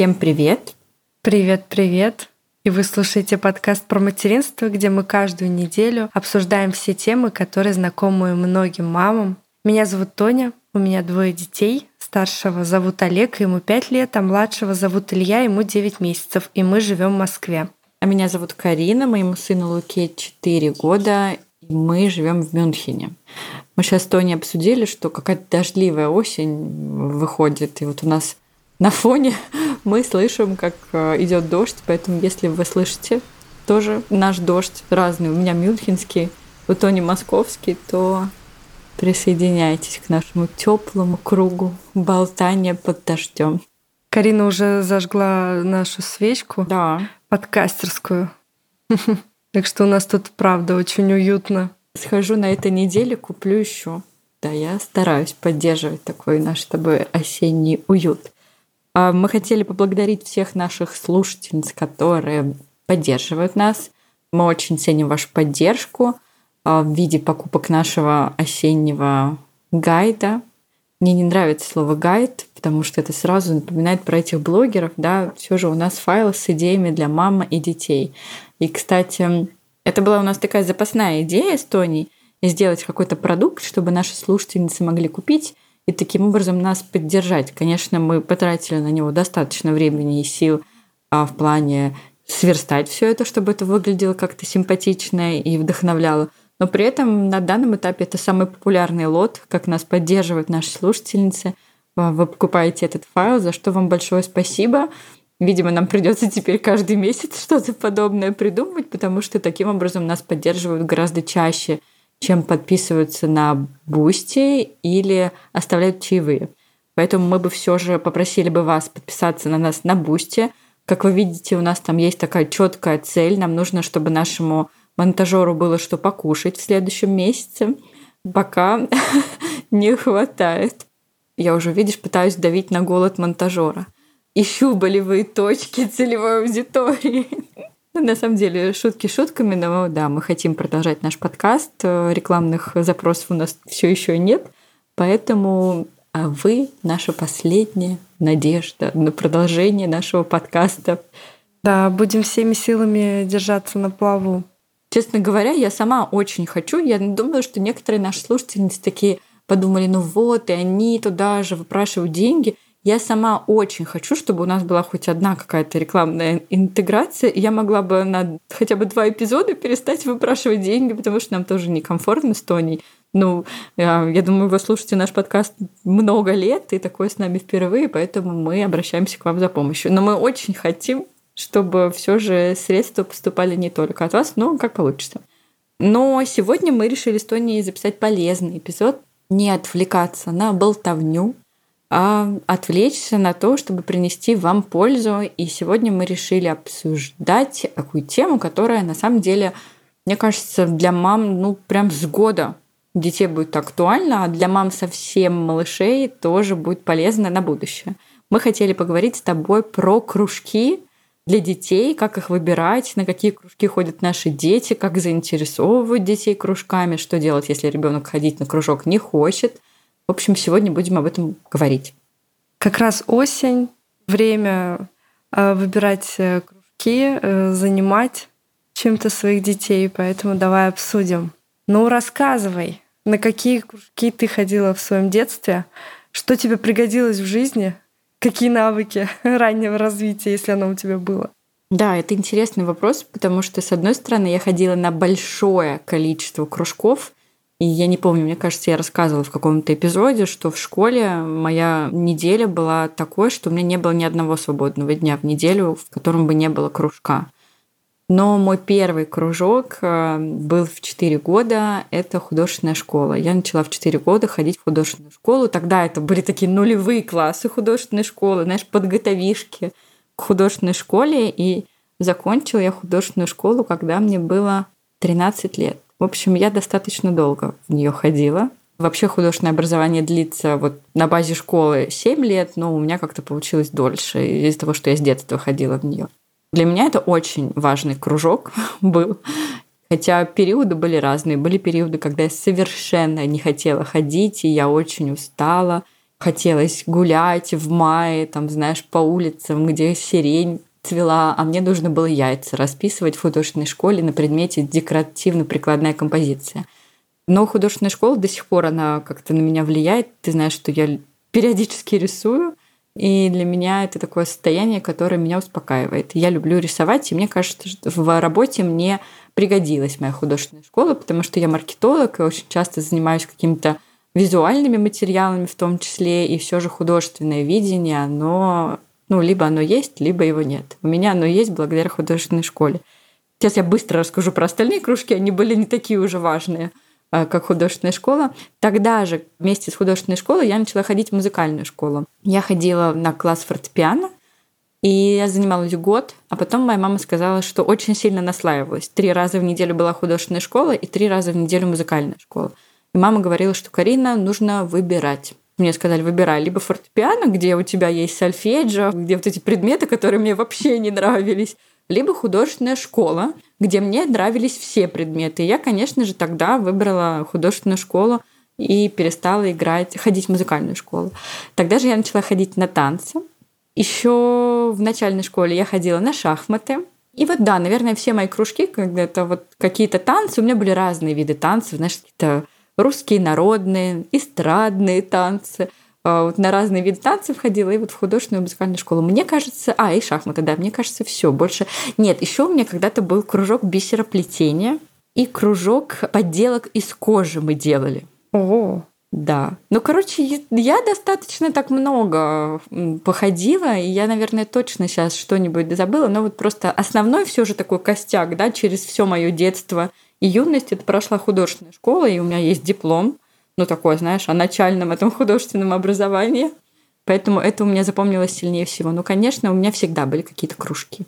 Всем привет! Привет-привет! И вы слушаете подкаст про материнство, где мы каждую неделю обсуждаем все темы, которые знакомы многим мамам. Меня зовут Тоня, у меня двое детей. Старшего зовут Олег, ему 5 лет, а младшего зовут Илья, ему 9 месяцев, и мы живем в Москве. А меня зовут Карина, моему сыну Луке 4 года, и мы живем в Мюнхене. Мы сейчас с Тони обсудили, что какая-то дождливая осень выходит, и вот у нас на фоне мы слышим, как э, идет дождь, поэтому если вы слышите тоже наш дождь разный, у меня мюнхенский, у Тони московский, то присоединяйтесь к нашему теплому кругу болтания под дождем. Карина уже зажгла нашу свечку. Да. Подкастерскую. Так что у нас тут, правда, очень уютно. Схожу на этой неделе, куплю еще. Да, я стараюсь поддерживать такой наш с тобой осенний уют. А, мы хотели поблагодарить всех наших слушательниц, которые поддерживают нас. Мы очень ценим вашу поддержку а, в виде покупок нашего осеннего гайда. Мне не нравится слово гайд, потому что это сразу напоминает про этих блогеров, да, все же у нас файл с идеями для мамы и детей. И, кстати, это была у нас такая запасная идея с Тоней, сделать какой-то продукт, чтобы наши слушательницы могли купить и таким образом нас поддержать. Конечно, мы потратили на него достаточно времени и сил а в плане сверстать все это, чтобы это выглядело как-то симпатично и вдохновляло. Но при этом на данном этапе это самый популярный лот, как нас поддерживают наши слушательницы. Вы покупаете этот файл, за что вам большое спасибо. Видимо, нам придется теперь каждый месяц что-то подобное придумывать, потому что таким образом нас поддерживают гораздо чаще, чем подписываются на Бусти или оставляют чаевые. Поэтому мы бы все же попросили бы вас подписаться на нас на Бусти. Как вы видите, у нас там есть такая четкая цель. Нам нужно, чтобы нашему монтажеру было что покушать в следующем месяце. Пока не хватает. Я уже, видишь, пытаюсь давить на голод монтажера. Ищу болевые точки целевой аудитории. Ну, на самом деле, шутки шутками, но да, мы хотим продолжать наш подкаст. Рекламных запросов у нас все еще нет. Поэтому а вы наша последняя надежда на продолжение нашего подкаста. Да, будем всеми силами держаться на плаву. Честно говоря, я сама очень хочу. Я думаю, что некоторые наши слушательницы такие подумали, ну вот, и они туда же выпрашивают деньги. Я сама очень хочу, чтобы у нас была хоть одна какая-то рекламная интеграция, и я могла бы на хотя бы два эпизода перестать выпрашивать деньги, потому что нам тоже некомфортно с Тоней. Ну, я, я думаю, вы слушаете наш подкаст много лет, и такое с нами впервые, поэтому мы обращаемся к вам за помощью. Но мы очень хотим, чтобы все же средства поступали не только от вас, но как получится. Но сегодня мы решили с Тоней записать полезный эпизод, не отвлекаться на болтовню, а отвлечься на то, чтобы принести вам пользу. И сегодня мы решили обсуждать такую тему, которая на самом деле, мне кажется, для мам, ну, прям с года детей будет актуальна, а для мам совсем малышей тоже будет полезно на будущее. Мы хотели поговорить с тобой про кружки для детей, как их выбирать, на какие кружки ходят наши дети, как заинтересовывать детей кружками, что делать, если ребенок ходить на кружок не хочет – в общем, сегодня будем об этом говорить. Как раз осень, время э, выбирать э, кружки, э, занимать чем-то своих детей, поэтому давай обсудим. Ну, рассказывай, на какие кружки ты ходила в своем детстве, что тебе пригодилось в жизни, какие навыки раннего развития, если оно у тебя было. Да, это интересный вопрос, потому что, с одной стороны, я ходила на большое количество кружков, и я не помню, мне кажется, я рассказывала в каком-то эпизоде, что в школе моя неделя была такой, что у меня не было ни одного свободного дня в неделю, в котором бы не было кружка. Но мой первый кружок э, был в 4 года, это художественная школа. Я начала в 4 года ходить в художественную школу. Тогда это были такие нулевые классы художественной школы, знаешь, подготовишки к художественной школе. И закончила я художественную школу, когда мне было 13 лет. В общем, я достаточно долго в нее ходила. Вообще художественное образование длится вот на базе школы 7 лет, но у меня как-то получилось дольше из-за того, что я с детства ходила в нее. Для меня это очень важный кружок был. Хотя периоды были разные. Были периоды, когда я совершенно не хотела ходить, и я очень устала. хотелось гулять в мае, там, знаешь, по улицам, где сирень цвела, а мне нужно было яйца расписывать в художественной школе на предмете декоративно-прикладная композиция. Но художественная школа до сих пор, она как-то на меня влияет. Ты знаешь, что я периодически рисую, и для меня это такое состояние, которое меня успокаивает. Я люблю рисовать, и мне кажется, что в работе мне пригодилась моя художественная школа, потому что я маркетолог и очень часто занимаюсь какими-то визуальными материалами в том числе, и все же художественное видение, оно, ну, либо оно есть, либо его нет. У меня оно есть благодаря художественной школе. Сейчас я быстро расскажу про остальные кружки, они были не такие уже важные. Э, как художественная школа. Тогда же вместе с художественной школой я начала ходить в музыкальную школу. Я ходила на класс фортепиано, и я занималась год, а потом моя мама сказала, что очень сильно наслаивалась. Три раза в неделю была художественная школа и три раза в неделю музыкальная школа. И мама говорила, что Карина нужно выбирать. Мне сказали, выбирай либо фортепиано, где у тебя есть сольфеджио, где вот эти предметы, которые мне вообще не нравились, либо художественная школа, где мне нравились все предметы. И я, конечно же, тогда выбрала художественную школу и перестала играть, ходить в музыкальную школу. Тогда же я начала ходить на танцы. Еще в начальной школе я ходила на шахматы. И вот да, наверное, все мои кружки, когда это вот какие-то танцы, у меня были разные виды танцев, знаешь, какие-то русские народные, эстрадные танцы – а, вот на разные виды танцев ходила и вот в художественную музыкальную школу. Мне кажется, а, и шахматы, да, мне кажется, все больше. Нет, еще у меня когда-то был кружок бисероплетения и кружок подделок из кожи мы делали. О, да. Ну, короче, я достаточно так много походила, и я, наверное, точно сейчас что-нибудь забыла, но вот просто основной все же такой костяк, да, через все мое детство и юность это прошла художественная школа, и у меня есть диплом ну, такое, знаешь, о начальном этом художественном образовании. Поэтому это у меня запомнилось сильнее всего. Ну, конечно, у меня всегда были какие-то кружки.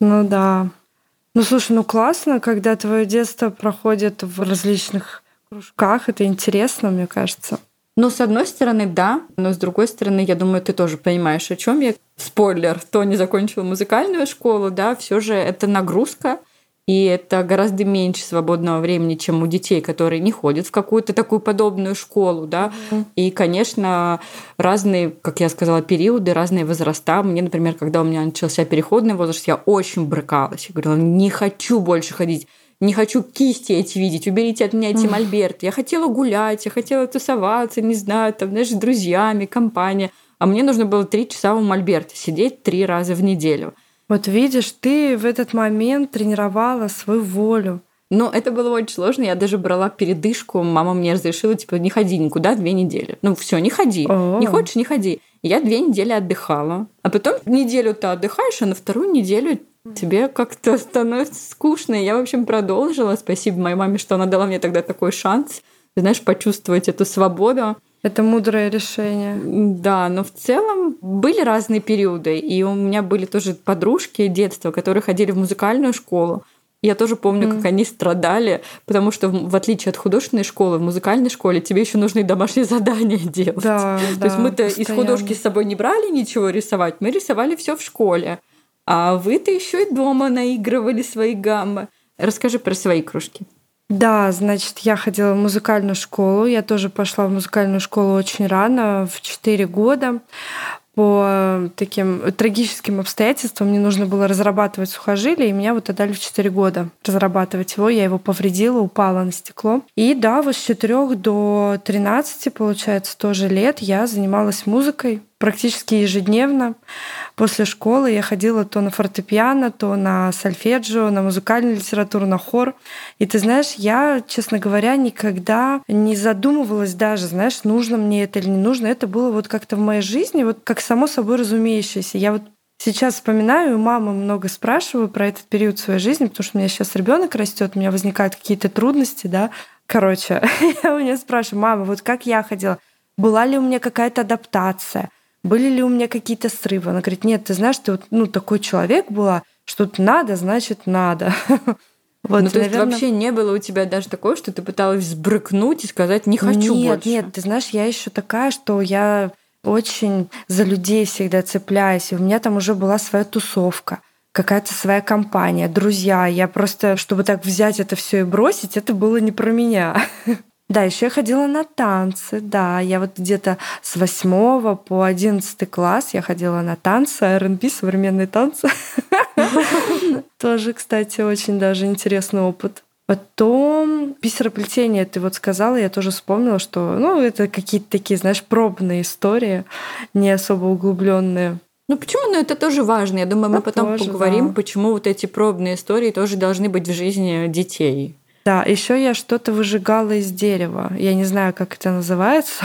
Ну да. Ну, слушай, ну классно, когда твое детство проходит в различных кружках. Это интересно, мне кажется. Ну, с одной стороны, да, но с другой стороны, я думаю, ты тоже понимаешь, о чем я. Спойлер, кто не закончил музыкальную школу, да, все же это нагрузка, и это гораздо меньше свободного времени, чем у детей, которые не ходят в какую-то такую подобную школу, да. Mm-hmm. И, конечно, разные, как я сказала, периоды, разные возраста. Мне, например, когда у меня начался переходный возраст, я очень брыкалась. Я говорила, не хочу больше ходить не хочу кисти эти видеть, уберите от меня эти мольберты. Я хотела гулять, я хотела тусоваться, не знаю, там, знаешь, с друзьями, компания. А мне нужно было три часа в мольберте сидеть три раза в неделю. Вот видишь, ты в этот момент тренировала свою волю. Но это было очень сложно. Я даже брала передышку. Мама мне разрешила, типа, не ходи никуда две недели. Ну, все, не ходи. О-о-о. Не хочешь, не ходи. я две недели отдыхала. А потом неделю ты отдыхаешь, а на вторую неделю тебе как-то становится скучно. я, в общем, продолжила. Спасибо моей маме, что она дала мне тогда такой шанс, знаешь, почувствовать эту свободу. Это мудрое решение. Да, но в целом были разные периоды. И у меня были тоже подружки детства, которые ходили в музыкальную школу. Я тоже помню, mm. как они страдали, потому что в отличие от художественной школы, в музыкальной школе тебе еще нужно и домашние задания делать. Да, То да, есть мы-то из художки с собой не брали ничего рисовать, мы рисовали все в школе. А вы-то еще и дома наигрывали свои гаммы. Расскажи про свои кружки. Да, значит, я ходила в музыкальную школу. Я тоже пошла в музыкальную школу очень рано, в 4 года. По таким трагическим обстоятельствам мне нужно было разрабатывать сухожилие, и меня вот отдали в 4 года разрабатывать его. Я его повредила, упала на стекло. И да, вот с 4 до 13, получается, тоже лет я занималась музыкой практически ежедневно. После школы я ходила то на фортепиано, то на сольфеджио, на музыкальную литературу, на хор. И ты знаешь, я, честно говоря, никогда не задумывалась даже, знаешь, нужно мне это или не нужно. Это было вот как-то в моей жизни, вот как само собой разумеющееся. Я вот Сейчас вспоминаю, у мамы много спрашиваю про этот период своей жизни, потому что у меня сейчас ребенок растет, у меня возникают какие-то трудности, да. Короче, я у нее спрашиваю, мама, вот как я ходила, была ли у меня какая-то адаптация, были ли у меня какие-то срывы? Она говорит, нет, ты знаешь, ты вот ну, такой человек была, что надо, значит, надо. Вот, ну, то наверное... есть вообще не было у тебя даже такого, что ты пыталась сбрыкнуть и сказать не хочу нет, больше? Нет, ты знаешь, я еще такая, что я очень за людей всегда цепляюсь, и у меня там уже была своя тусовка какая-то своя компания, друзья. Я просто, чтобы так взять это все и бросить, это было не про меня. Да, еще я ходила на танцы, да. Я вот где-то с 8 по 11 класс я ходила на танцы, R&B, современные танцы. Тоже, кстати, очень даже интересный опыт. Потом бисероплетение, ты вот сказала, я тоже вспомнила, что ну, это какие-то такие, знаешь, пробные истории, не особо углубленные. Ну почему? Ну это тоже важно. Я думаю, мы потом тоже, поговорим, да. почему вот эти пробные истории тоже должны быть в жизни детей. Да, еще я что-то выжигала из дерева. Я не знаю, как это называется.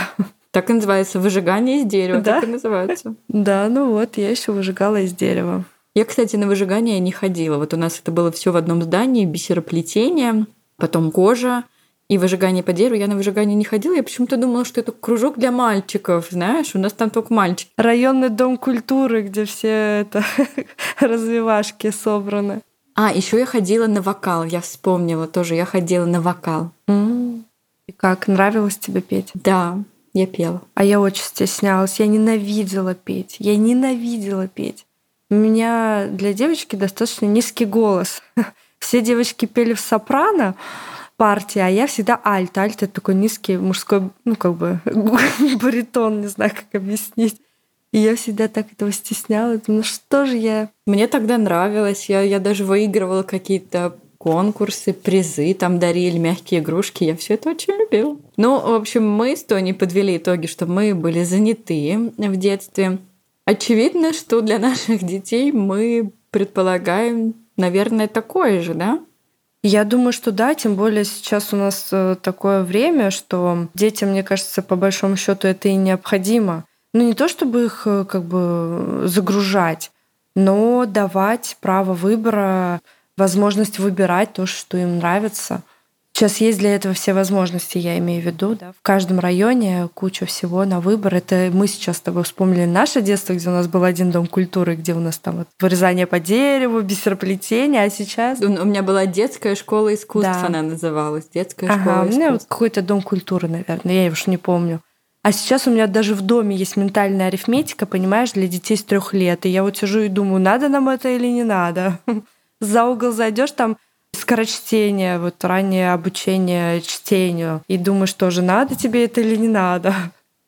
Так и называется выжигание из дерева, да? так и называется. Да, ну вот, я еще выжигала из дерева. Я, кстати, на выжигание не ходила. Вот у нас это было все в одном здании, бисероплетение, потом кожа и выжигание по дереву. Я на выжигание не ходила, я почему-то думала, что это кружок для мальчиков, знаешь, у нас там только мальчики. Районный дом культуры, где все это развивашки собраны. А, еще я ходила на вокал, я вспомнила тоже, я ходила на вокал. И как, нравилось тебе петь? Да, я пела. А я очень стеснялась, я ненавидела петь, я ненавидела петь. У меня для девочки достаточно низкий голос. Все девочки пели в сопрано партии, а я всегда альт. Альт — это такой низкий мужской, ну, как бы, баритон, не знаю, как объяснить. И я всегда так этого стеснялась. Ну что же я... Мне тогда нравилось. Я, я даже выигрывала какие-то конкурсы, призы, там дарили мягкие игрушки. Я все это очень любила. Ну, в общем, мы с Тони подвели итоги, что мы были заняты в детстве. Очевидно, что для наших детей мы предполагаем, наверное, такое же, да? Я думаю, что да, тем более сейчас у нас э, такое время, что детям, мне кажется, по большому счету это и необходимо ну не то чтобы их э, как бы загружать, но давать право выбора, возможность выбирать то, что им нравится. Сейчас есть для этого все возможности, я имею в виду. Да? В каждом районе куча всего на выбор. Это мы сейчас с тобой вспомнили наше детство, где у нас был один дом культуры, где у нас там вот вырезание по дереву, бисероплетение, а сейчас... У меня была детская школа искусств, да. она называлась. Детская ага, школа искусств. У меня вот какой-то дом культуры, наверное, я уж не помню. А сейчас у меня даже в доме есть ментальная арифметика, понимаешь, для детей с трех лет. И я вот сижу и думаю, надо нам это или не надо. За угол зайдешь там скорочтение, вот раннее обучение чтению. И думаешь, тоже надо тебе это или не надо.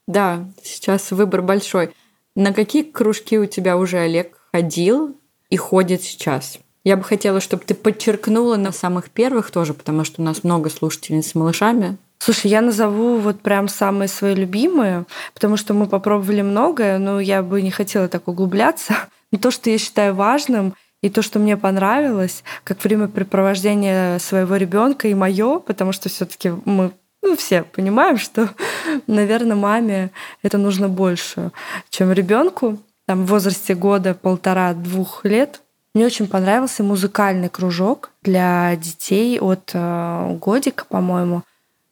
Да, сейчас выбор большой. На какие кружки у тебя уже Олег ходил и ходит сейчас? Я бы хотела, чтобы ты подчеркнула на самых первых тоже, потому что у нас много слушательниц с малышами. Слушай, я назову вот прям самые свои любимые, потому что мы попробовали многое, но я бы не хотела так углубляться. Но то, что я считаю важным, и то, что мне понравилось, как времяпрепровождение своего ребенка и мое, потому что все-таки мы ну, все понимаем, что, наверное, маме это нужно больше, чем ребенку. Там в возрасте года, полтора-двух лет мне очень понравился музыкальный кружок для детей от э, годика, по-моему.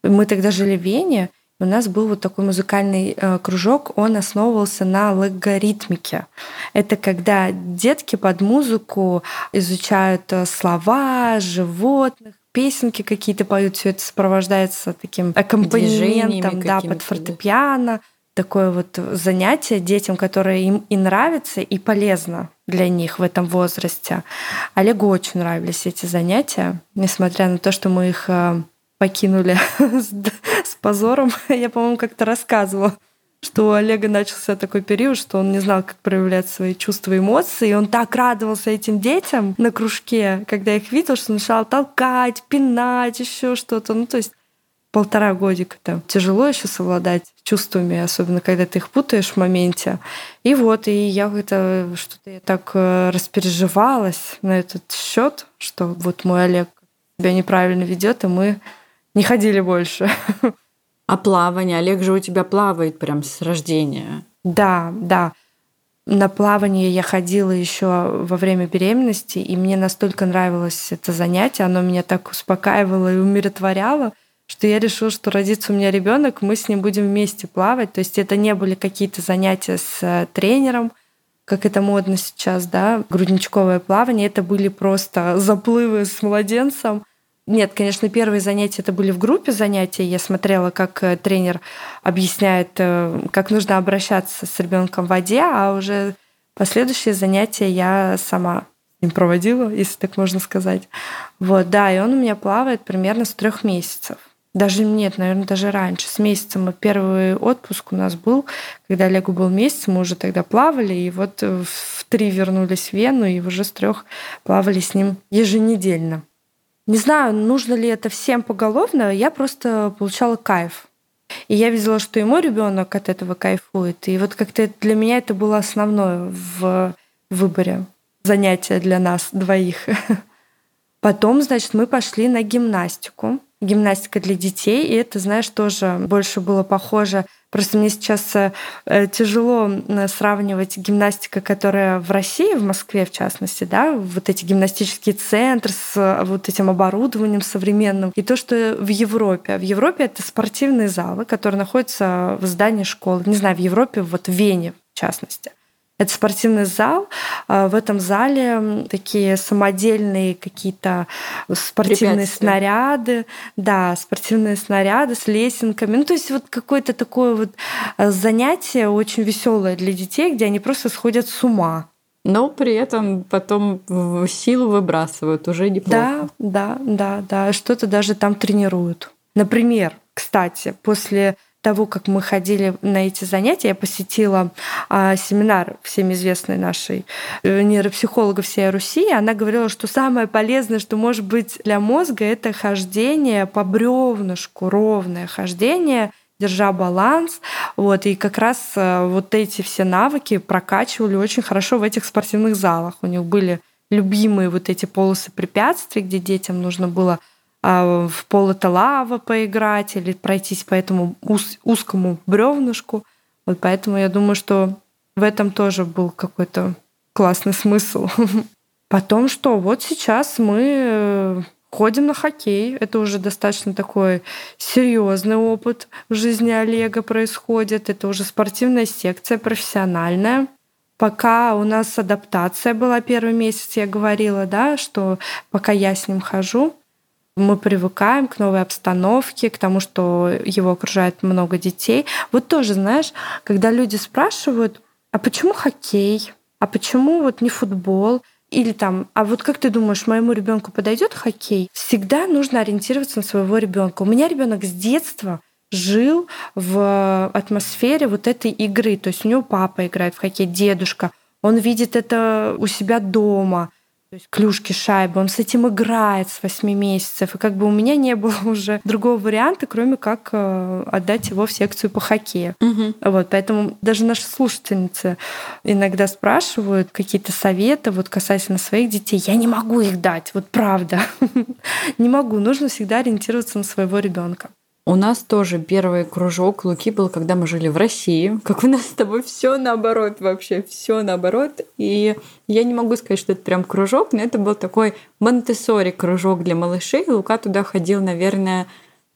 Мы тогда жили в Вене, у нас был вот такой музыкальный э, кружок, он основывался на логаритмике. Это когда детки под музыку изучают э, слова животных, песенки какие-то поют, все это сопровождается таким аккомпанементом, да, под фортепиано. Такое вот занятие детям, которое им и нравится, и полезно для них в этом возрасте. Олегу очень нравились эти занятия, несмотря на то, что мы их э, покинули с позором. Я, по-моему, как-то рассказывала, что у Олега начался такой период, что он не знал, как проявлять свои чувства и эмоции. И он так радовался этим детям на кружке, когда их видел, что начал толкать, пинать, еще что-то. Ну, то есть полтора годика там тяжело еще совладать чувствами, особенно когда ты их путаешь в моменте. И вот, и я это что-то я так э, распереживалась на этот счет, что вот мой Олег себя неправильно ведет, и мы не ходили больше. А плавание? Олег же у тебя плавает прям с рождения. Да, да. На плавание я ходила еще во время беременности, и мне настолько нравилось это занятие, оно меня так успокаивало и умиротворяло, что я решила, что родится у меня ребенок, мы с ним будем вместе плавать. То есть это не были какие-то занятия с э, тренером, как это модно сейчас, да, грудничковое плавание. Это были просто заплывы с младенцем. Нет, конечно, первые занятия это были в группе занятия. Я смотрела, как э, тренер объясняет, э, как нужно обращаться с ребенком в воде, а уже последующие занятия я сама им проводила, если так можно сказать. Вот, да, и он у меня плавает примерно с трех месяцев. Даже нет, наверное, даже раньше. С месяцем мы первый отпуск у нас был, когда Олегу был месяц, мы уже тогда плавали, и вот в три вернулись в Вену, и уже с трех плавали с ним еженедельно. Не знаю, нужно ли это всем поголовно, я просто получала кайф. И я видела, что и мой ребенок от этого кайфует. И вот как-то для меня это было основное в выборе занятия для нас двоих. Потом, значит, мы пошли на гимнастику. Гимнастика для детей, и это, знаешь, тоже больше было похоже. Просто мне сейчас э, тяжело сравнивать гимнастика, которая в России, в Москве в частности, да, вот эти гимнастические центры с э, вот этим оборудованием современным, и то, что в Европе. В Европе это спортивные залы, которые находятся в здании школы. Не знаю, в Европе, вот в Вене в частности. Это спортивный зал. А, в этом зале такие самодельные какие-то спортивные снаряды. Да, спортивные снаряды с лесенками. Ну, то есть вот какое-то такое вот а, занятие очень веселое для детей, где они просто сходят с ума. Но при этом потом силу выбрасывают, уже неплохо. Да, да, да, да. Что-то даже там тренируют. Например, кстати, после того, как мы ходили на эти занятия, я посетила а, семинар всем известной нашей э, нейропсихолога всей Руси. Она говорила, что самое полезное, что может быть для мозга, это хождение по бревнышку, ровное хождение, держа баланс. Вот, и как раз э, вот эти все навыки прокачивали очень хорошо в этих спортивных залах. У них были любимые вот эти полосы препятствий, где детям нужно было в пол это лава поиграть или пройтись по этому уз, узкому бревнышку. Вот поэтому я думаю, что в этом тоже был какой-то классный смысл. Потом что? Вот сейчас мы э, ходим на хоккей. Это уже достаточно такой серьезный опыт в жизни Олега происходит. Это уже спортивная секция, профессиональная. Пока у нас адаптация была первый месяц, я говорила, да, что пока я с ним хожу, мы привыкаем к новой обстановке, к тому, что его окружает много детей. Вот тоже, знаешь, когда люди спрашивают, а почему хоккей? А почему вот не футбол? Или там, а вот как ты думаешь, моему ребенку подойдет хоккей? Всегда нужно ориентироваться на своего ребенка. У меня ребенок с детства жил в атмосфере вот этой игры. То есть у него папа играет в хоккей, дедушка. Он видит это у себя дома то есть клюшки, шайбы, он с этим играет с 8 месяцев. И как бы у меня не было уже другого варианта, кроме как э, отдать его в секцию по хоккею. Угу. Вот, поэтому даже наши слушательницы иногда спрашивают какие-то советы вот касательно своих детей. Я не могу их дать, вот правда. не могу. Нужно всегда ориентироваться на своего ребенка. У нас тоже первый кружок Луки был, когда мы жили в России. Как у нас с тобой все наоборот вообще, все наоборот. И я не могу сказать, что это прям кружок, но это был такой монтессори кружок для малышей. Лука туда ходил, наверное,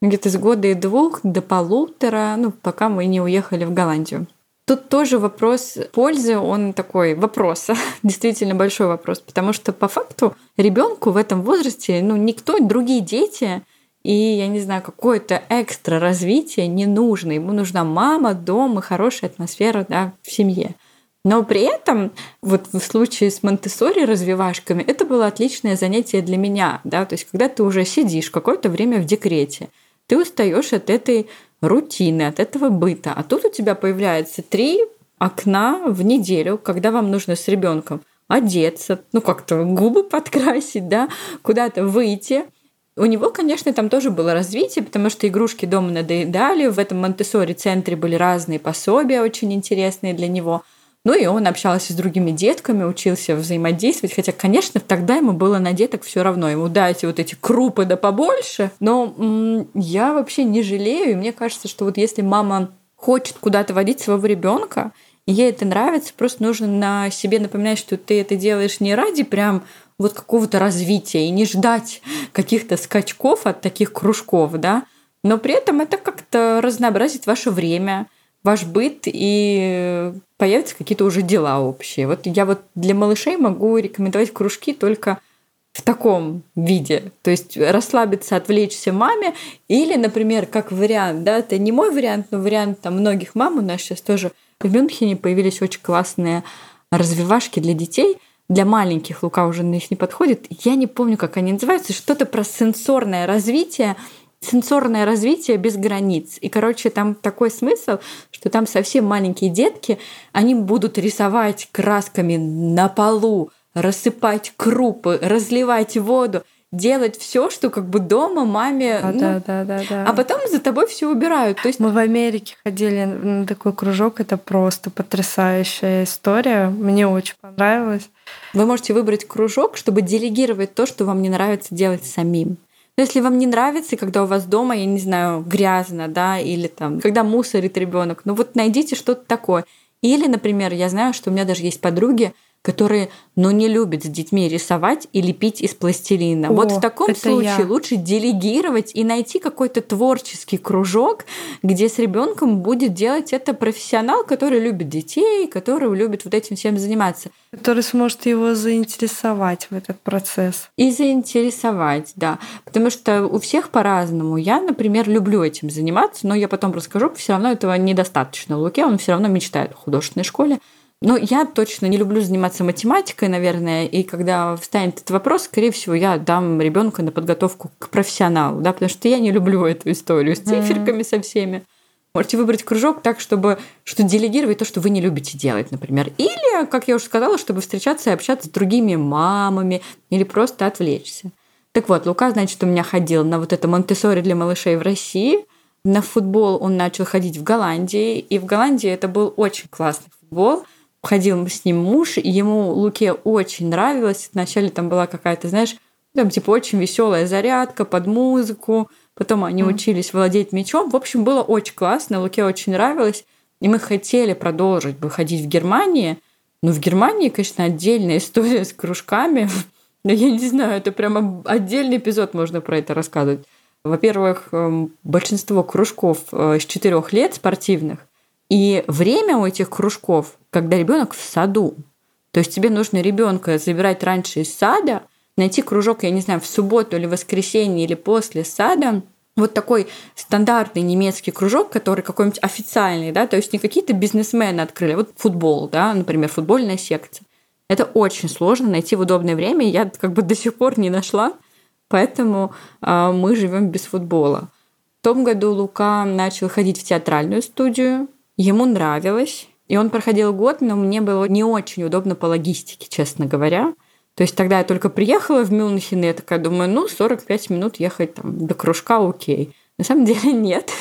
где-то с года и двух до полутора, ну, пока мы не уехали в Голландию. Тут тоже вопрос пользы, он такой вопрос, действительно большой вопрос, потому что по факту ребенку в этом возрасте, ну, никто, другие дети и, я не знаю, какое-то экстра развитие не нужно. Ему нужна мама, дом и хорошая атмосфера да, в семье. Но при этом, вот в случае с монте развивашками, это было отличное занятие для меня. Да? То есть, когда ты уже сидишь какое-то время в декрете, ты устаешь от этой рутины, от этого быта. А тут у тебя появляется три окна в неделю, когда вам нужно с ребенком одеться, ну как-то губы подкрасить, да, куда-то выйти, у него, конечно, там тоже было развитие, потому что игрушки дома надоедали. В этом монте центре были разные пособия, очень интересные для него. Ну и он общался с другими детками, учился взаимодействовать. Хотя, конечно, тогда ему было на деток все равно. Ему дайте вот эти крупы да побольше. Но м- я вообще не жалею. И мне кажется, что вот если мама хочет куда-то водить своего ребенка, ей это нравится, просто нужно на себе напоминать, что ты это делаешь не ради прям вот какого-то развития и не ждать каких-то скачков от таких кружков, да, но при этом это как-то разнообразит ваше время, ваш быт, и появятся какие-то уже дела общие. Вот я вот для малышей могу рекомендовать кружки только в таком виде. То есть расслабиться, отвлечься маме. Или, например, как вариант, да, это не мой вариант, но вариант там многих мам у нас сейчас тоже в Мюнхене появились очень классные развивашки для детей – для маленьких Лука уже на них не подходит. Я не помню, как они называются. Что-то про сенсорное развитие сенсорное развитие без границ. И, короче, там такой смысл, что там совсем маленькие детки, они будут рисовать красками на полу, рассыпать крупы, разливать воду делать все, что как бы дома маме. А, ну, да, да, да, да. А потом за тобой все убирают. То есть мы в Америке ходили на такой кружок, это просто потрясающая история. Мне очень понравилось. Вы можете выбрать кружок, чтобы делегировать то, что вам не нравится делать самим. Но если вам не нравится, когда у вас дома, я не знаю, грязно, да, или там, когда мусорит ребенок, ну вот найдите что-то такое. Или, например, я знаю, что у меня даже есть подруги, которые, ну, не любят с детьми рисовать и лепить из пластилина. О, вот в таком случае я. лучше делегировать и найти какой-то творческий кружок, где с ребенком будет делать это профессионал, который любит детей, который любит вот этим всем заниматься. Который сможет его заинтересовать в этот процесс. И заинтересовать, да. Потому что у всех по-разному. Я, например, люблю этим заниматься, но я потом расскажу, все равно этого недостаточно. Луке он все равно мечтает о художественной школе. Но я точно не люблю заниматься математикой, наверное, и когда встанет этот вопрос, скорее всего, я дам ребенка на подготовку к профессионалу, да, потому что я не люблю эту историю с циферками со всеми. Можете выбрать кружок так, чтобы что делегировать то, что вы не любите делать, например. Или, как я уже сказала, чтобы встречаться и общаться с другими мамами или просто отвлечься. Так вот, Лука, значит, у меня ходил на вот это Монтессори для малышей в России. На футбол он начал ходить в Голландии. И в Голландии это был очень классный футбол – ходил с ним муж, и ему Луке очень нравилось. Вначале там была какая-то, знаешь, там типа очень веселая зарядка под музыку. Потом они mm. учились владеть мечом. В общем, было очень классно, Луке очень нравилось. И мы хотели продолжить бы ходить в Германии. Но в Германии, конечно, отдельная история с кружками. Но я не знаю, это прямо отдельный эпизод можно про это рассказывать. Во-первых, эм, большинство кружков э, с четырех лет спортивных и время у этих кружков, когда ребенок в саду. То есть тебе нужно ребенка забирать раньше из сада, найти кружок, я не знаю, в субботу или воскресенье или после сада, вот такой стандартный немецкий кружок, который какой-нибудь официальный, да, то есть не какие-то бизнесмены открыли, вот футбол, да, например, футбольная секция. Это очень сложно найти в удобное время, я как бы до сих пор не нашла, поэтому э, мы живем без футбола. В том году Лука начал ходить в театральную студию, Ему нравилось, и он проходил год, но мне было не очень удобно по логистике, честно говоря. То есть тогда я только приехала в Мюнхен, и я такая думаю, ну, 45 минут ехать там до кружка, окей. На самом деле нет.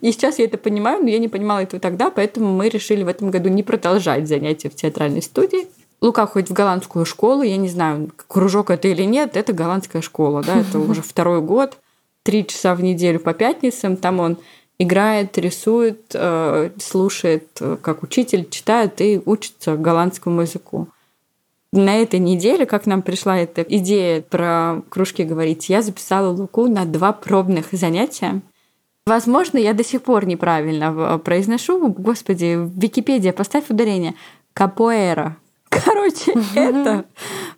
И сейчас я это понимаю, но я не понимала этого тогда, поэтому мы решили в этом году не продолжать занятия в театральной студии. Лука ходит в голландскую школу, я не знаю, кружок это или нет, это голландская школа, да, это уже второй год, три часа в неделю по пятницам, там он играет, рисует, э, слушает, э, как учитель читает и учится голландскому языку. На этой неделе, как нам пришла эта идея про кружки говорить, я записала Луку на два пробных занятия. Возможно, я до сих пор неправильно произношу. Господи, Википедия, поставь ударение. Капоэра. Короче, это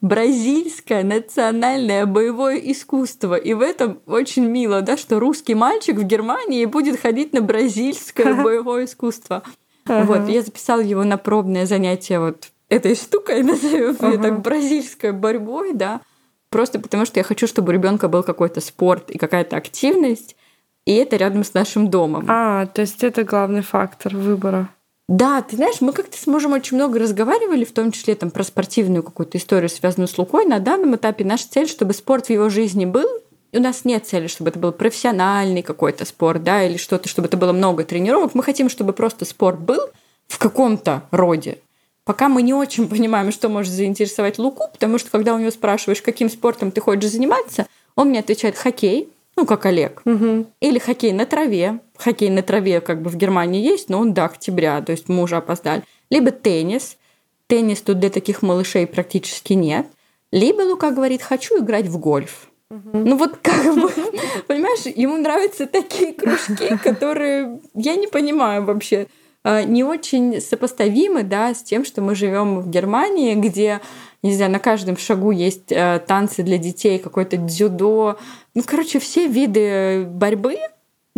бразильское национальное боевое искусство. И в этом очень мило, да, что русский мальчик в Германии будет ходить на бразильское боевое искусство. Вот, я записала его на пробное занятие вот этой штукой, назовем ее так, бразильской борьбой, да. Просто потому что я хочу, чтобы у ребенка был какой-то спорт и какая-то активность, и это рядом с нашим домом. А, то есть это главный фактор выбора. Да, ты знаешь, мы как-то с мужем очень много разговаривали, в том числе там про спортивную какую-то историю, связанную с Лукой. На данном этапе наша цель, чтобы спорт в его жизни был. У нас нет цели, чтобы это был профессиональный какой-то спорт, да, или что-то, чтобы это было много тренировок. Мы хотим, чтобы просто спорт был в каком-то роде. Пока мы не очень понимаем, что может заинтересовать Луку, потому что когда у него спрашиваешь, каким спортом ты хочешь заниматься, он мне отвечает хоккей, ну, как Олег. Угу. Или хоккей на траве. Хоккей на траве как бы в Германии есть, но он до октября, то есть мы уже опоздали. Либо теннис. Теннис тут для таких малышей практически нет. Либо Лука говорит, хочу играть в гольф. Угу. Ну вот как бы, понимаешь, ему нравятся такие кружки, которые я не понимаю вообще а, не очень сопоставимы да, с тем, что мы живем в Германии, где не знаю, на каждом шагу есть э, танцы для детей, какое-то дзюдо. Ну, короче, все виды борьбы,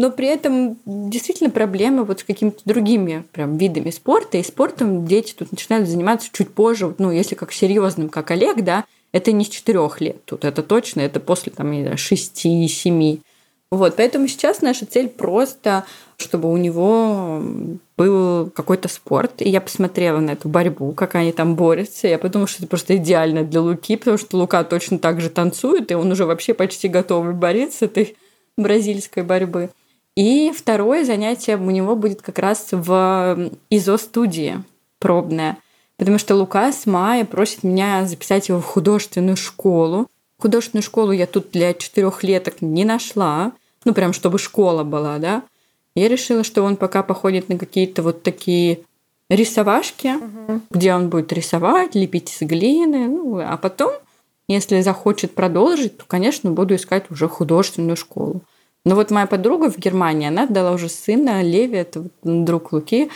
но при этом действительно проблемы вот с какими-то другими прям видами спорта. И спортом дети тут начинают заниматься чуть позже, ну, если как серьезным, как Олег, да, это не с четырех лет тут, это точно, это после там, шести-семи. Вот, поэтому сейчас наша цель просто, чтобы у него был какой-то спорт. И я посмотрела на эту борьбу, как они там борются. Я подумала, что это просто идеально для Луки, потому что Лука точно так же танцует, и он уже вообще почти готовый борец этой бразильской борьбы. И второе занятие у него будет как раз в ИЗО-студии пробное. Потому что Лука с Майей просит меня записать его в художественную школу. Художественную школу я тут для четырехлеток не нашла. Ну, прям чтобы школа была, да. Я решила, что он пока походит на какие-то вот такие рисовашки, угу. где он будет рисовать, лепить из глины. Ну, а потом, если захочет продолжить, то, конечно, буду искать уже художественную школу. Но вот моя подруга в Германии, она дала уже сына Леви, это друг Луки,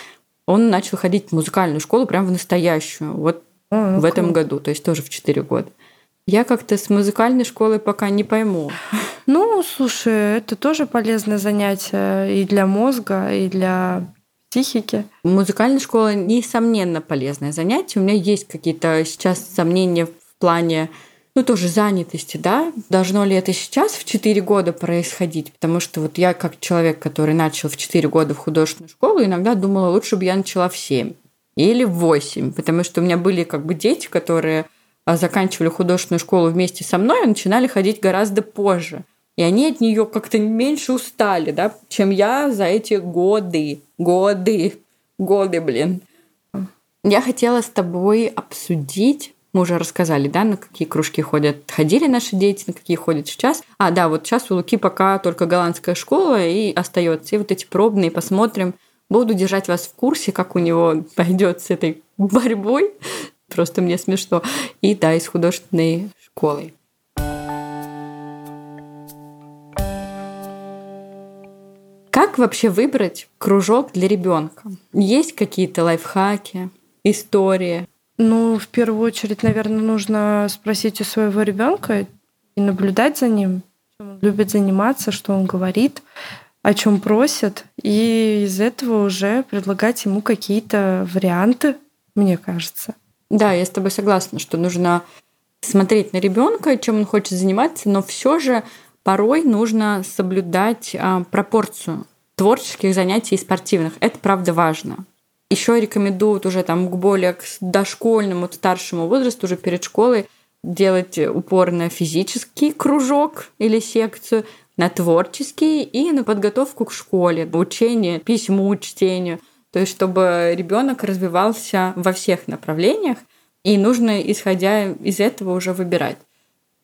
он начал ходить в музыкальную школу прям в настоящую, вот а, ну, в этом году, то есть тоже в 4 года. Я как-то с музыкальной школой пока не пойму. Ну, слушай, это тоже полезное занятие и для мозга, и для психики. Музыкальная школа, несомненно, полезное занятие. У меня есть какие-то сейчас сомнения в плане ну, тоже занятости, да, должно ли это сейчас в 4 года происходить, потому что вот я как человек, который начал в 4 года в художественную школу, иногда думала, лучше бы я начала в 7 или в 8, потому что у меня были как бы дети, которые а, заканчивали художественную школу вместе со мной и начинали ходить гораздо позже. И они от нее как-то меньше устали, да, чем я за эти годы. Годы. Годы, блин. Я хотела с тобой обсудить мы уже рассказали, да, на какие кружки ходят, ходили наши дети, на какие ходят сейчас. А, да, вот сейчас у Луки пока только голландская школа и остается. И вот эти пробные посмотрим. Буду держать вас в курсе, как у него пойдет с этой борьбой. Просто мне смешно. И да, и с художественной школой. Как вообще выбрать кружок для ребенка? Есть какие-то лайфхаки, истории? Ну, в первую очередь, наверное, нужно спросить у своего ребенка и наблюдать за ним, чем он любит заниматься, что он говорит, о чем просит, и из этого уже предлагать ему какие-то варианты, мне кажется. Да, я с тобой согласна, что нужно смотреть на ребенка, чем он хочет заниматься, но все же порой нужно соблюдать а, пропорцию творческих занятий и спортивных. Это правда важно. Еще рекомендуют уже там к более к дошкольному, старшему возрасту, уже перед школой, делать упор на физический кружок или секцию, на творческий и на подготовку к школе, учение, письму, чтению. То есть, чтобы ребенок развивался во всех направлениях, и нужно, исходя из этого, уже выбирать.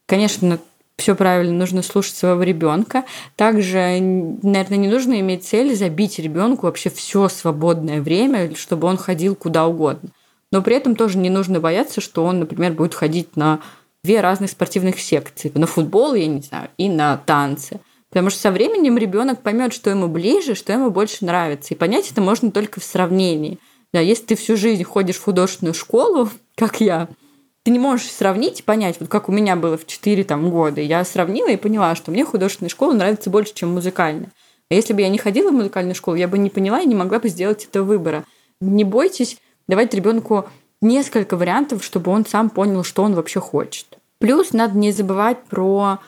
Конечно, все правильно, нужно слушать своего ребенка. Также, наверное, не нужно иметь цель забить ребенку вообще все свободное время, чтобы он ходил куда угодно. Но при этом тоже не нужно бояться, что он, например, будет ходить на две разных спортивных секции. На футбол, я не знаю, и на танцы. Потому что со временем ребенок поймет, что ему ближе, что ему больше нравится. И понять это можно только в сравнении. Да, если ты всю жизнь ходишь в художественную школу, как я, ты не можешь сравнить и понять, вот как у меня было в 4 там, года. Я сравнила и поняла, что мне художественная школа нравится больше, чем музыкальная. А если бы я не ходила в музыкальную школу, я бы не поняла и не могла бы сделать этого выбора. Не бойтесь давать ребенку несколько вариантов, чтобы он сам понял, что он вообще хочет. Плюс надо не забывать про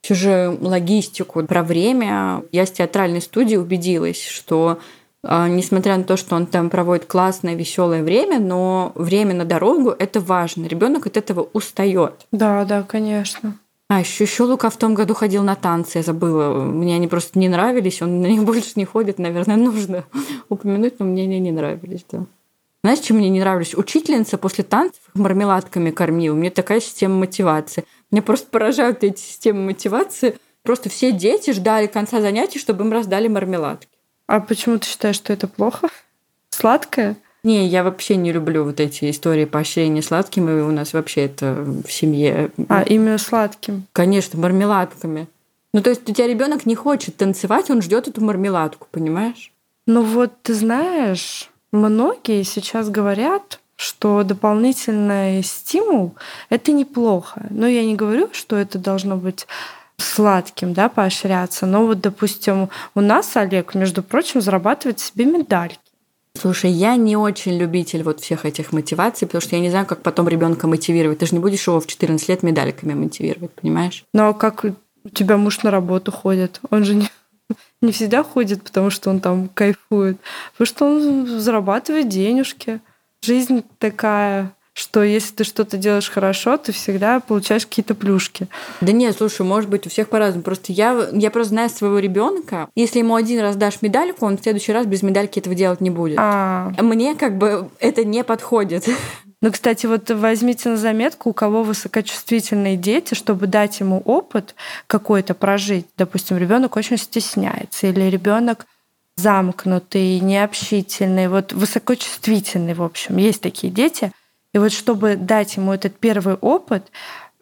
всю же логистику, про время. Я с театральной студии убедилась, что несмотря на то, что он там проводит классное, веселое время, но время на дорогу это важно. Ребенок от этого устает. Да, да, конечно. А, еще, еще Лука в том году ходил на танцы, я забыла. Мне они просто не нравились, он на них больше не ходит, наверное, нужно упомянуть, но мне они не нравились, да. Знаешь, чем мне не нравились? Учительница после танцев мармеладками кормила. У меня такая система мотивации. Мне просто поражают эти системы мотивации. Просто все дети ждали конца занятий, чтобы им раздали мармеладки. А почему ты считаешь, что это плохо? Сладкое? Не, я вообще не люблю вот эти истории поощрения сладким, и у нас вообще это в семье. А, именно сладким? Конечно, мармеладками. Ну, то есть у тебя ребенок не хочет танцевать, он ждет эту мармеладку, понимаешь? Ну вот ты знаешь, многие сейчас говорят, что дополнительный стимул это неплохо. Но я не говорю, что это должно быть сладким, да, поощряться. Но вот, допустим, у нас Олег, между прочим, зарабатывает себе медальки. Слушай, я не очень любитель вот всех этих мотиваций, потому что я не знаю, как потом ребенка мотивировать. Ты же не будешь его в 14 лет медальками мотивировать, понимаешь? Но как у тебя муж на работу ходит. Он же не, не всегда ходит, потому что он там кайфует, потому что он зарабатывает денежки. Жизнь такая, что если ты что-то делаешь хорошо, ты всегда получаешь какие-то плюшки. Да нет, слушай, может быть, у всех по-разному. Просто я, я просто знаю своего ребенка. Если ему один раз дашь медальку, он в следующий раз без медальки этого делать не будет. А. Мне как бы это не подходит. Ну, кстати, вот возьмите на заметку, у кого высокочувствительные дети, чтобы дать ему опыт какой-то прожить. Допустим, ребенок очень стесняется, или ребенок замкнутый, необщительный, вот высокочувствительный, в общем. Есть такие дети. И вот чтобы дать ему этот первый опыт,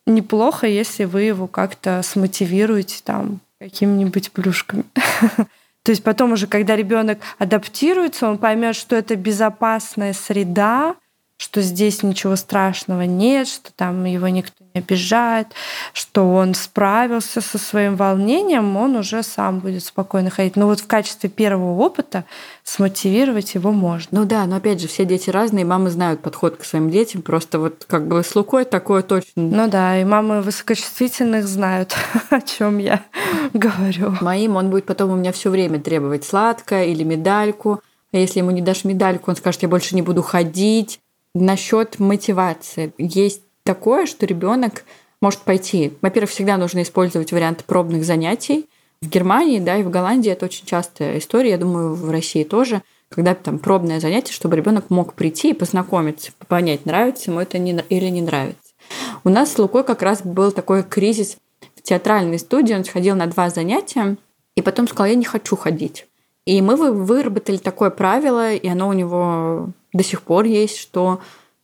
неплохо, если вы его как-то смотивируете там какими-нибудь плюшками. То есть потом уже, когда ребенок адаптируется, он поймет, что это безопасная среда, что здесь ничего страшного нет, что там его никто обижает, что он справился со своим волнением, он уже сам будет спокойно ходить. Но вот в качестве первого опыта смотивировать его можно. Ну да, но опять же, все дети разные, мамы знают подход к своим детям, просто вот как бы с Лукой такое точно. Ну да, и мамы высокочувствительных знают, о чем я говорю. Моим он будет потом у меня все время требовать сладкое или медальку. А если ему не дашь медальку, он скажет, я больше не буду ходить. Насчет мотивации. Есть такое, что ребенок может пойти. Во-первых, всегда нужно использовать варианты пробных занятий. В Германии, да, и в Голландии это очень частая история, я думаю, в России тоже, когда там пробное занятие, чтобы ребенок мог прийти и познакомиться, понять, нравится ему это или не нравится. У нас с Лукой как раз был такой кризис в театральной студии, он сходил на два занятия, и потом сказал, я не хочу ходить. И мы выработали такое правило, и оно у него до сих пор есть, что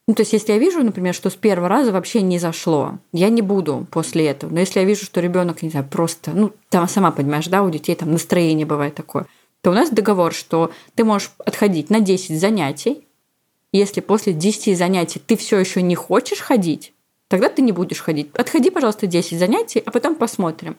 ну, то есть, если я вижу, например, что с первого раза вообще не зашло, я не буду после этого. Но если я вижу, что ребенок, не знаю, просто, ну, там сама понимаешь, да, у детей там настроение бывает такое, то у нас договор, что ты можешь отходить на 10 занятий. Если после 10 занятий ты все еще не хочешь ходить, тогда ты не будешь ходить. Отходи, пожалуйста, 10 занятий, а потом посмотрим.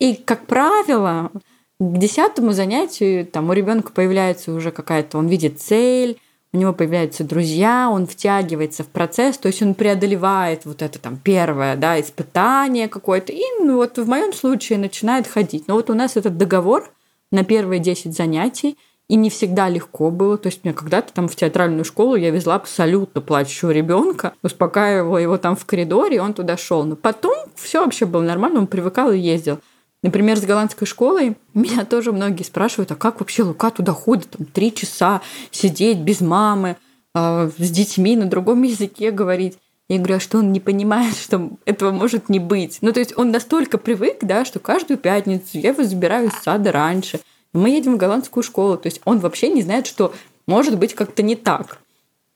И, как правило, к десятому занятию там у ребенка появляется уже какая-то, он видит цель, у него появляются друзья, он втягивается в процесс, то есть он преодолевает вот это там первое, да, испытание какое-то, и ну, вот в моем случае начинает ходить. Но вот у нас этот договор на первые 10 занятий, и не всегда легко было. То есть мне когда-то там в театральную школу я везла абсолютно плачущего ребенка, успокаивала его там в коридоре, и он туда шел. Но потом все вообще было нормально, он привыкал и ездил. Например, с голландской школой меня тоже многие спрашивают, а как вообще Лука туда ходит? Там, три часа сидеть без мамы, э, с детьми на другом языке говорить. Я говорю, а что он не понимает, что этого может не быть? Ну, то есть он настолько привык, да, что каждую пятницу я его забираю из сада раньше. Мы едем в голландскую школу. То есть он вообще не знает, что может быть как-то не так.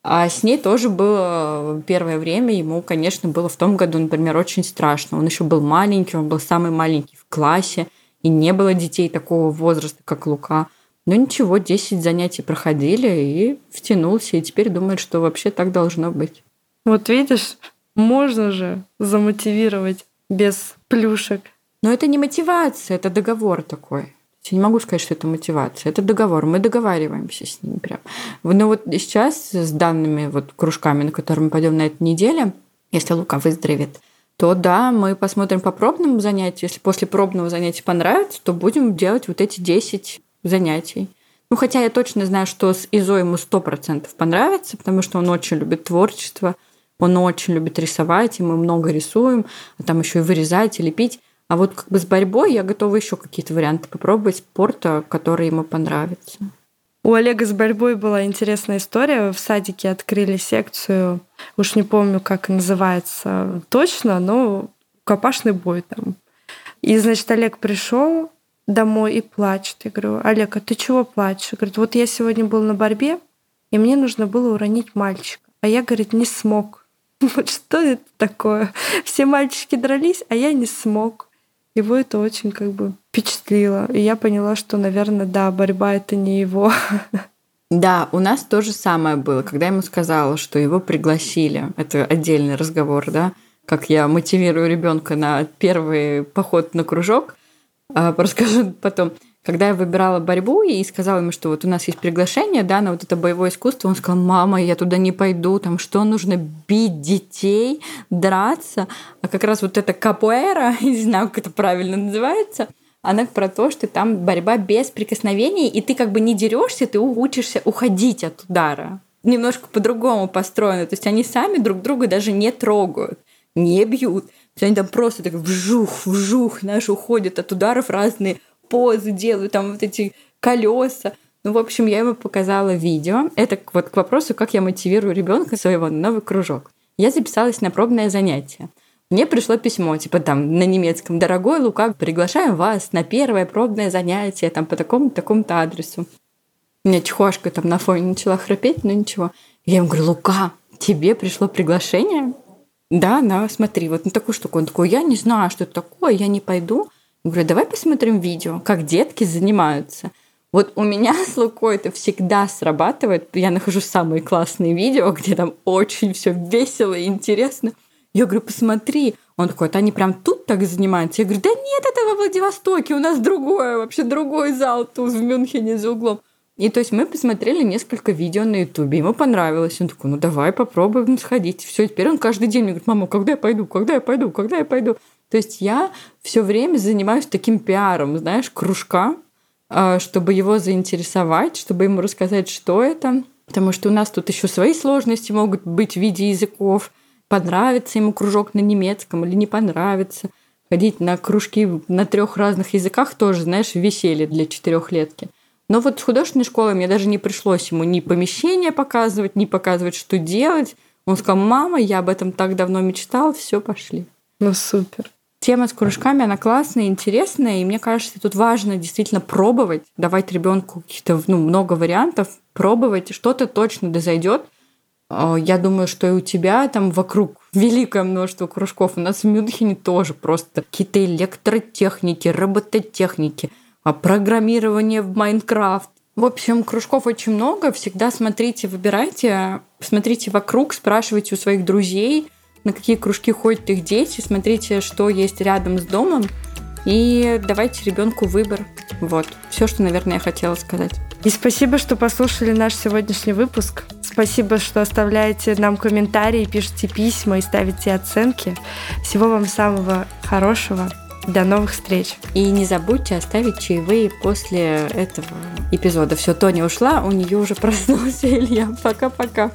А с ней тоже было первое время, ему, конечно, было в том году, например, очень страшно. Он еще был маленький, он был самый маленький классе, и не было детей такого возраста, как Лука. Но ничего, 10 занятий проходили, и втянулся, и теперь думает, что вообще так должно быть. Вот видишь, можно же замотивировать без плюшек. Но это не мотивация, это договор такой. Я не могу сказать, что это мотивация. Это договор. Мы договариваемся с ними прям. Но вот сейчас с данными вот кружками, на которые мы пойдем на этой неделе, если Лука выздоровеет, то да, мы посмотрим по пробному занятию. Если после пробного занятия понравится, то будем делать вот эти 10 занятий. Ну, хотя я точно знаю, что с Изо ему 100% понравится, потому что он очень любит творчество, он очень любит рисовать, и мы много рисуем, а там еще и вырезать и лепить. А вот как бы с борьбой я готова еще какие-то варианты попробовать спорта, которые ему понравятся. У Олега с борьбой была интересная история. В садике открыли секцию, уж не помню, как называется точно, но копашный бой там. И, значит, Олег пришел домой и плачет. Я говорю, Олег, а ты чего плачешь? Говорит, вот я сегодня был на борьбе, и мне нужно было уронить мальчика. А я, говорит, не смог. Вот что это такое? Все мальчики дрались, а я не смог его это очень как бы впечатлило. И я поняла, что, наверное, да, борьба это не его. Да, у нас то же самое было, когда ему сказала, что его пригласили. Это отдельный разговор, да, как я мотивирую ребенка на первый поход на кружок. А, расскажу потом. когда я выбирала борьбу и сказала ему, что вот у нас есть приглашение, да, на вот это боевое искусство, он сказал, мама, я туда не пойду, там что нужно бить детей, драться. А как раз вот эта капуэра, не знаю, как это правильно называется, она про то, что там борьба без прикосновений, и ты как бы не дерешься, ты учишься уходить от удара. Немножко по-другому построено. То есть они сами друг друга даже не трогают, не бьют. То есть они там просто так вжух, вжух, знаешь, уходят от ударов разные позы делают, там вот эти колеса. Ну, в общем, я ему показала видео. Это вот к вопросу, как я мотивирую ребенка своего на новый кружок. Я записалась на пробное занятие. Мне пришло письмо, типа там на немецком. Дорогой Лука, приглашаем вас на первое пробное занятие там по такому-то такому-то адресу. У меня чехошка там на фоне начала храпеть, но ничего. Я ему говорю, Лука, тебе пришло приглашение? Да, на, смотри, вот на такую штуку. Он такой, я не знаю, что это такое, я не пойду. Я говорю, давай посмотрим видео, как детки занимаются. Вот у меня с Лукой это всегда срабатывает. Я нахожу самые классные видео, где там очень все весело и интересно. Я говорю, посмотри. Он такой, это они прям тут так занимаются? Я говорю, да нет, это во Владивостоке, у нас другое, вообще другой зал тут в Мюнхене за углом. И то есть мы посмотрели несколько видео на Ютубе, ему понравилось. Он такой, ну давай попробуем сходить. Все, теперь он каждый день мне говорит, мама, когда я пойду, когда я пойду, когда я пойду. То есть я все время занимаюсь таким пиаром, знаешь, кружка, а, чтобы его заинтересовать, чтобы ему рассказать, что это. Потому что у нас тут еще свои сложности могут быть в виде языков. Понравится ему кружок на немецком или не понравится. Ходить на кружки на трех разных языках тоже, знаешь, веселье для четырехлетки. Но вот с художественной школой мне даже не пришлось ему ни помещение показывать, ни показывать, что делать. Он сказал, мама, я об этом так давно мечтал, все, пошли. Ну, супер. Тема с кружками, она классная, интересная, и мне кажется, тут важно действительно пробовать, давать ребенку каких-то ну, много вариантов, пробовать, что-то точно дозайдет. А, я думаю, что и у тебя там вокруг великое множество кружков. У нас в Мюнхене тоже просто какие-то электротехники, робототехники, а, программирование в Майнкрафт. В общем, кружков очень много. Всегда смотрите, выбирайте, смотрите вокруг, спрашивайте у своих друзей – на какие кружки ходят их дети, смотрите, что есть рядом с домом, и давайте ребенку выбор. Вот, все, что, наверное, я хотела сказать. И спасибо, что послушали наш сегодняшний выпуск. Спасибо, что оставляете нам комментарии, пишите письма и ставите оценки. Всего вам самого хорошего. До новых встреч. И не забудьте оставить чаевые после этого эпизода. Все, Тоня ушла, у нее уже проснулся Илья. Пока-пока.